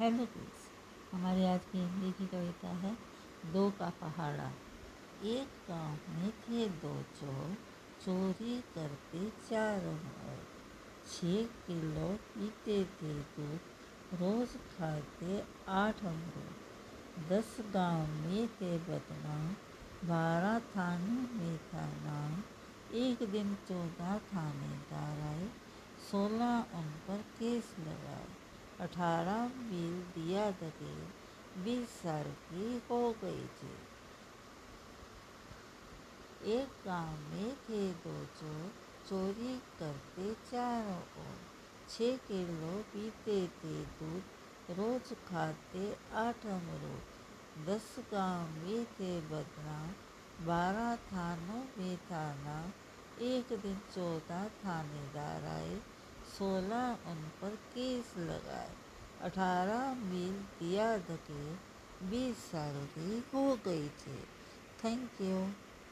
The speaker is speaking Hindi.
हेलो किड्स हमारी आज की हिंदी की कविता है, दो का पहाड़ा। एक गाँव में थे दो चोर, चोरी करते चारों ओर छः किलो पीते थे दूध, रोज खाते आठ अमरूद दस गाँव में थे बदनाम, बारह थानों में था नाम। एक दिन चौदह थानेदार आए, सोलह उन पर केस लगाए। अठारह बिल दिया दगे बीस साल की हो गई थी। एक गाँव में थे दो चोर, चोरी करते चारों ओर। छः किलो पीते थे दूध, रोज खाते आठ अमरूद। दस गाँव में थे बदनाम, बारह थानों में थाना। एक दिन चौदह थानेदार आए, सोलह उन पर लगाए। अठारह मील दिया धके बीस साल की हो गई थी। Thank you.